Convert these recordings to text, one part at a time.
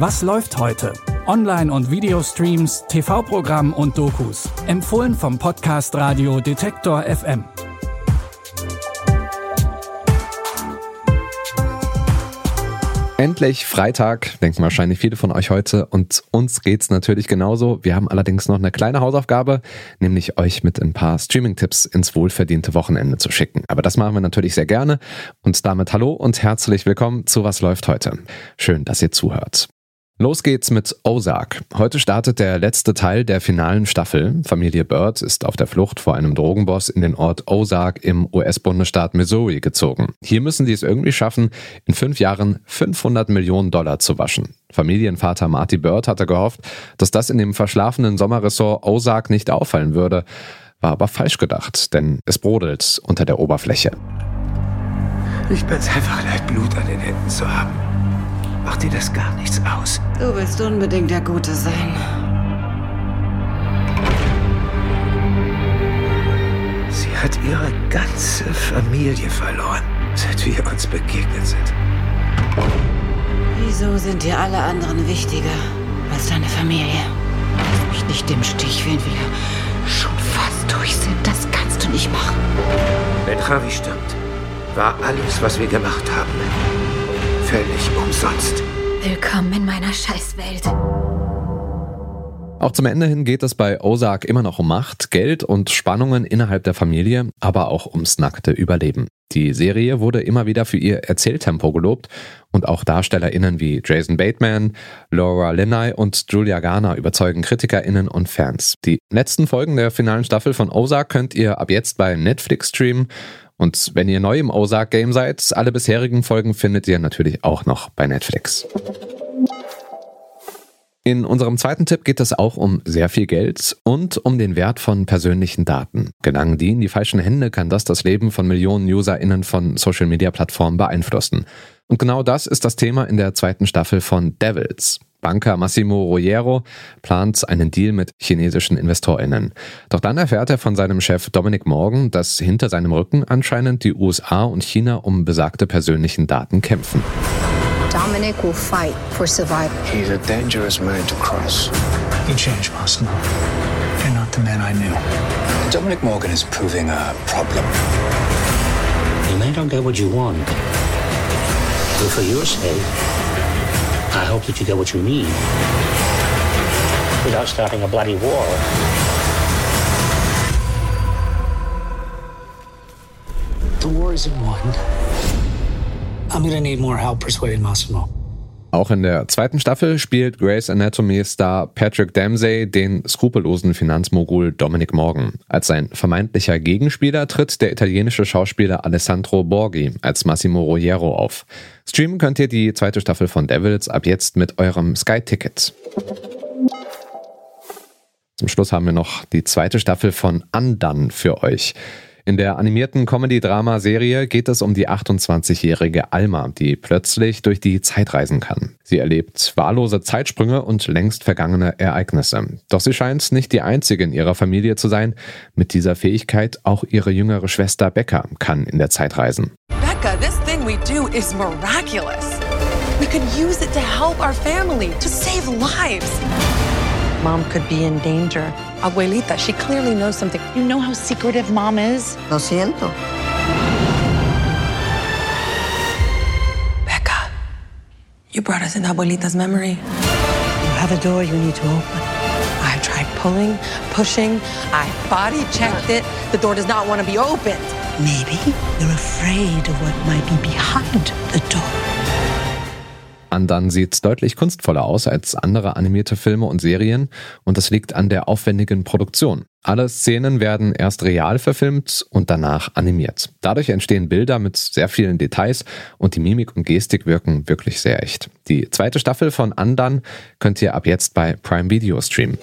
Was läuft heute? Online- und Videostreams, TV-Programm und Dokus. Empfohlen vom Podcast Radio Detektor FM. Endlich Freitag, denken wahrscheinlich viele von euch heute. Und uns geht's natürlich genauso. Wir haben allerdings noch eine kleine Hausaufgabe, nämlich euch mit ein paar Streaming-Tipps ins wohlverdiente Wochenende zu schicken. Aber das machen wir natürlich sehr gerne. Und damit hallo und herzlich willkommen zu Was läuft heute. Schön, dass ihr zuhört. Los geht's mit Ozark. Heute startet der letzte Teil der finalen Staffel. Familie Bird ist auf der Flucht vor einem Drogenboss in den Ort Ozark im US-Bundesstaat Missouri gezogen. Hier müssen sie es irgendwie schaffen, in fünf Jahren 500 Millionen Dollar zu waschen. Familienvater Marty Bird hatte gehofft, dass das in dem verschlafenen Sommerressort Ozark nicht auffallen würde. War aber falsch gedacht, denn es brodelt unter der Oberfläche. Ich bin's einfach leid, Blut an den Händen zu haben. Macht dir das gar nichts aus? Du willst unbedingt der Gute sein. Sie hat ihre ganze Familie verloren, seit wir uns begegnet sind. Wieso sind dir alle anderen wichtiger als deine Familie? Lass mich nicht im Stich, wenn wir schon fast durch sind. Das kannst du nicht machen. Wenn Ravi stirbt, war alles, was wir gemacht haben, völlig umsonst. Willkommen in meiner Scheißwelt. Auch zum Ende hin geht es bei Ozark immer noch um Macht, Geld und Spannungen innerhalb der Familie, aber auch ums nackte Überleben. Die Serie wurde immer wieder für ihr Erzähltempo gelobt und auch DarstellerInnen wie Jason Bateman, Laura Linney und Julia Garner überzeugen KritikerInnen und Fans. Die letzten Folgen der finalen Staffel von Ozark könnt ihr ab jetzt bei Netflix streamen und wenn ihr neu im Ozark-Game seid, alle bisherigen Folgen findet ihr natürlich auch noch bei Netflix. In unserem zweiten Tipp geht es auch um sehr viel Geld und um den Wert von persönlichen Daten. Gelangen die in die falschen Hände, kann das das Leben von Millionen UserInnen von Social-Media-Plattformen beeinflussen. Und genau das ist das Thema in der zweiten Staffel von Devils. Banker Massimo Rogero plant einen Deal mit chinesischen InvestorInnen. Doch dann erfährt er von seinem Chef Dominic Morgan, dass hinter seinem Rücken anscheinend die USA und China um besagte persönlichen Daten kämpfen. Dominic will fight for survival. He's a dangerous man to cross. You changed, Massimo. You're not the man I knew. Dominic Morgan is proving a problem. You may not get what you want, but for your sake, I hope that you get what you need without starting a bloody war. The war isn't won. I'm gonna need more help persuading Massimo. Auch in der zweiten Staffel spielt Grey's Anatomy-Star Patrick Dempsey den skrupellosen Finanzmogul Dominic Morgan. Als sein vermeintlicher Gegenspieler tritt der italienische Schauspieler Alessandro Borghi als Massimo Rogero auf. Streamen könnt ihr die zweite Staffel von Devils ab jetzt mit eurem Sky-Ticket. Zum Schluss haben wir noch die zweite Staffel von Undone für euch. In der animierten Comedy-Drama-Serie geht es um die 28-jährige Alma, die plötzlich durch die Zeit reisen kann. Sie erlebt wahllose Zeitsprünge und längst vergangene Ereignisse. Doch sie scheint nicht die einzige in ihrer Familie zu sein. Mit dieser Fähigkeit auch ihre jüngere Schwester Becca kann in der Zeit reisen. Becca, this thing we do is miraculous. We could use it to help our family, to save lives. Mom could be in danger. Abuelita, she clearly knows something. You know how secretive mom is? Lo siento. Becca, you brought us into Abuelita's memory. You have a door you need to open. I tried pulling, pushing. I body checked it. The door does not want to be opened. Maybe you're afraid of what might be behind the door. Undone sieht deutlich kunstvoller aus als andere animierte Filme und Serien und das liegt an der aufwendigen Produktion. Alle Szenen werden erst real verfilmt und danach animiert. Dadurch entstehen Bilder mit sehr vielen Details und die Mimik und Gestik wirken wirklich sehr echt. Die zweite Staffel von Undone könnt ihr ab jetzt bei Prime Video streamen.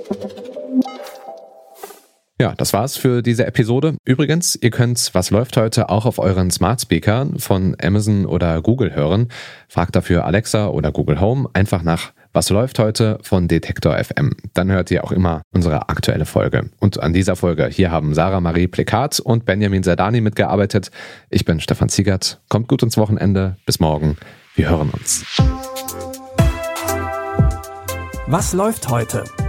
Ja, das war's für diese Episode. Übrigens, ihr könnt Was läuft heute auch auf euren Smart Speakern von Amazon oder Google hören. Fragt dafür Alexa oder Google Home einfach nach Was läuft heute von Detektor FM. Dann hört ihr auch immer unsere aktuelle Folge. Und an dieser Folge hier haben Sarah Marie Plekat und Benjamin Sardani mitgearbeitet. Ich bin Stefan Ziegert. Kommt gut ins Wochenende. Bis morgen. Wir hören uns. Was läuft heute?